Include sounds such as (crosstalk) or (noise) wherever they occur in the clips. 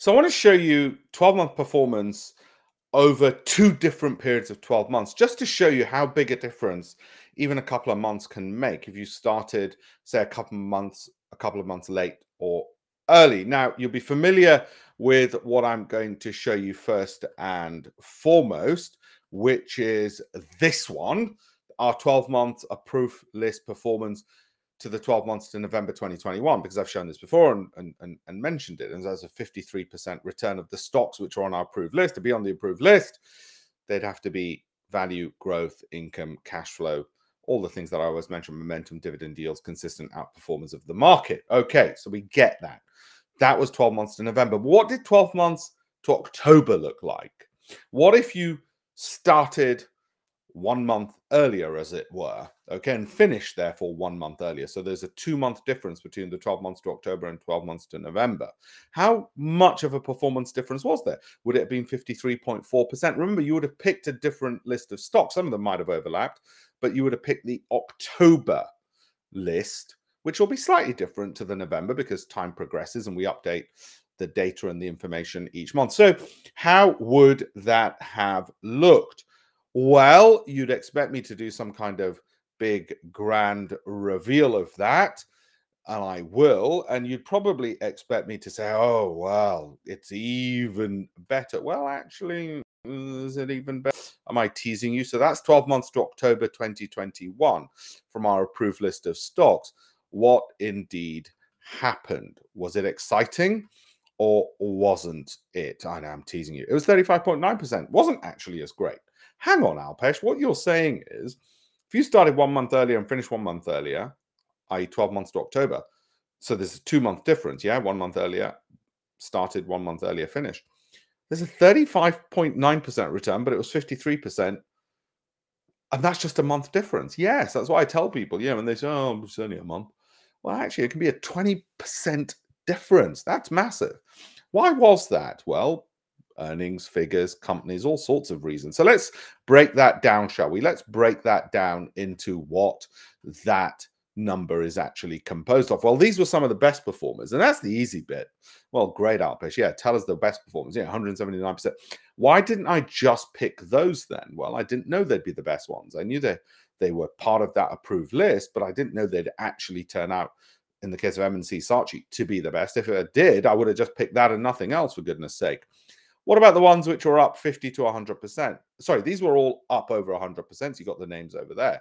So I want to show you 12 month performance over two different periods of 12 months, just to show you how big a difference even a couple of months can make if you started, say, a couple of months, a couple of months late or early. Now, you'll be familiar with what I'm going to show you first and foremost, which is this one, our 12 month approved list performance to the 12 months to November 2021 because I've shown this before and, and, and, and mentioned it. And there's a 53% return of the stocks which are on our approved list. To be on the approved list, they'd have to be value, growth, income, cash flow, all the things that I always mention momentum, dividend yields, consistent outperformance of the market. Okay, so we get that. That was 12 months to November. What did 12 months to October look like? What if you started one month earlier, as it were, okay, and finished therefore one month earlier. So there's a two month difference between the 12 months to October and 12 months to November. How much of a performance difference was there? Would it have been 53.4%? Remember, you would have picked a different list of stocks. Some of them might have overlapped, but you would have picked the October list, which will be slightly different to the November because time progresses and we update the data and the information each month. So, how would that have looked? Well, you'd expect me to do some kind of big grand reveal of that, and I will. And you'd probably expect me to say, oh, well, it's even better. Well, actually, is it even better? Am I teasing you? So that's 12 months to October 2021 from our approved list of stocks. What indeed happened? Was it exciting? Or wasn't it? I know I'm teasing you. It was 35.9%. Wasn't actually as great hang on, Alpesh, what you're saying is if you started one month earlier and finished one month earlier, i.e., 12 months to October, so there's a two month difference, yeah, one month earlier, started one month earlier, finished. There's a 35.9% return, but it was 53%. And that's just a month difference. Yes, that's what I tell people. Yeah, when they say, oh, it's only a month. Well, actually, it can be a 20% difference. That's massive. Why was that? Well, earnings figures, companies, all sorts of reasons. So let's break that down, shall we? Let's break that down into what that number is actually composed of. Well, these were some of the best performers, and that's the easy bit. Well, great Alpesh. Yeah, tell us the best performers. Yeah, 179%. Why didn't I just pick those then? Well, I didn't know they'd be the best ones. I knew they they were part of that approved list, but I didn't know they'd actually turn out in the case of M&C Saatchi to be the best. If it did, I would have just picked that and nothing else for goodness sake. What about the ones which were up 50 to 100%? Sorry, these were all up over 100%. So you got the names over there.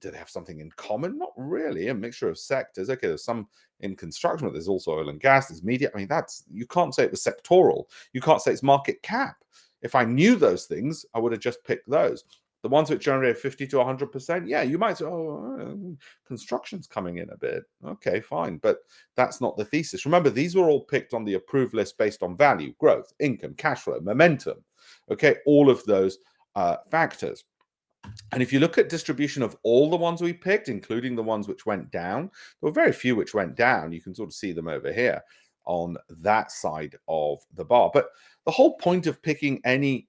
Do they have something in common? Not really. A mixture of sectors. Okay, there's some in construction, but there's also oil and gas, there's media. I mean, that's you can't say it was sectoral. You can't say it's market cap. If I knew those things, I would have just picked those. The ones which generate 50 to 100%, yeah, you might say, oh, uh, construction's coming in a bit. Okay, fine. But that's not the thesis. Remember, these were all picked on the approved list based on value, growth, income, cash flow, momentum. Okay, all of those uh, factors. And if you look at distribution of all the ones we picked, including the ones which went down, there were very few which went down. You can sort of see them over here on that side of the bar. But the whole point of picking any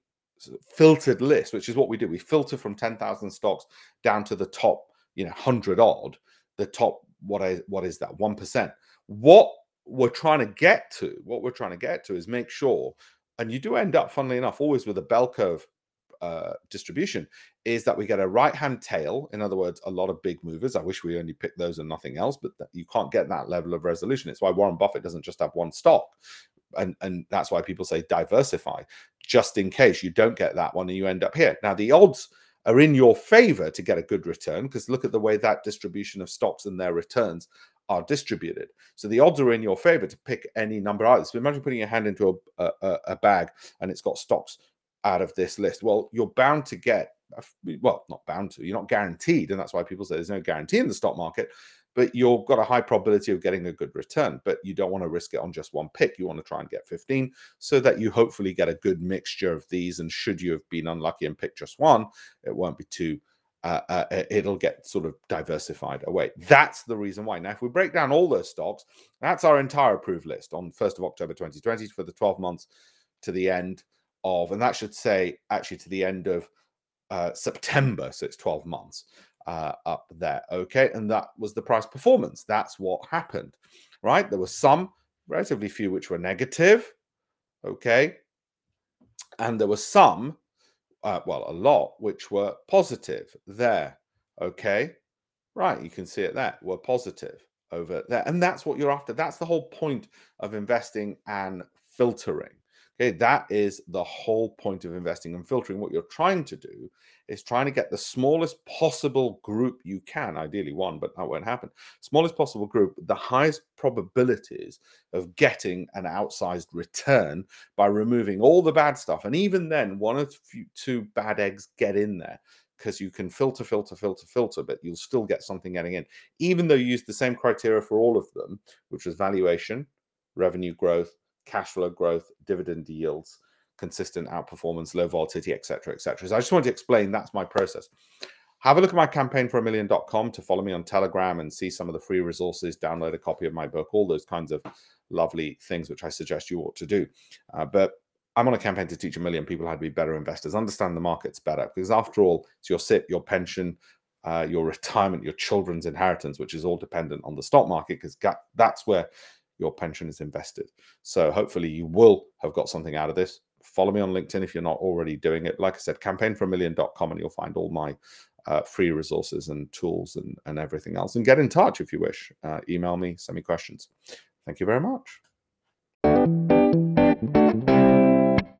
filtered list, which is what we do. We filter from 10,000 stocks down to the top, you know, 100 odd, the top, what is, what is that? 1%. What we're trying to get to, what we're trying to get to is make sure, and you do end up, funnily enough, always with a bell curve uh, distribution, is that we get a right hand tail. In other words, a lot of big movers. I wish we only picked those and nothing else, but you can't get that level of resolution. It's why Warren Buffett doesn't just have one stock and and that's why people say diversify just in case you don't get that one and you end up here. Now the odds are in your favor to get a good return because look at the way that distribution of stocks and their returns are distributed. So the odds are in your favor to pick any number out so imagine putting your hand into a, a, a bag and it's got stocks out of this list. Well you're bound to get well not bound to you're not guaranteed and that's why people say there's no guarantee in the stock market but you've got a high probability of getting a good return. But you don't want to risk it on just one pick. You want to try and get 15 so that you hopefully get a good mixture of these. And should you have been unlucky and picked just one, it won't be too. Uh, uh, it'll get sort of diversified away. That's the reason why. Now, if we break down all those stocks, that's our entire approved list on 1st of October 2020 for the 12 months to the end of, and that should say actually to the end of uh, September. So it's 12 months uh, up there. Okay. And that was the price performance. That's what happened, right? There were some, relatively few, which were negative. Okay. And there were some, uh, well, a lot, which were positive there. Okay. Right. You can see it there. Were positive over there. And that's what you're after. That's the whole point of investing and filtering. Okay, that is the whole point of investing and filtering. What you're trying to do is trying to get the smallest possible group you can, ideally one, but that won't happen. Smallest possible group, the highest probabilities of getting an outsized return by removing all the bad stuff. And even then, one or two bad eggs get in there because you can filter, filter, filter, filter, but you'll still get something getting in, even though you use the same criteria for all of them, which was valuation, revenue growth, cash flow growth, dividend yields, consistent outperformance, low volatility, etc., etc. So I just want to explain that's my process. Have a look at my campaign for a million.com to follow me on Telegram and see some of the free resources, download a copy of my book, all those kinds of lovely things which I suggest you ought to do. Uh, but I'm on a campaign to teach a million people how to be better investors, understand the markets better, because after all, it's your SIPP, your pension, uh, your (laughs) retirement, your children's inheritance, which is all dependent on the stock market, because that's where your pension is invested. So hopefully you will have got something out of this. Follow me on LinkedIn if you're not already doing it. Like I said, campaignforamillion.com and you'll find all my uh, free resources and tools and, and everything else. And get in touch if you wish. Uh, email me, send me questions. Thank you very much.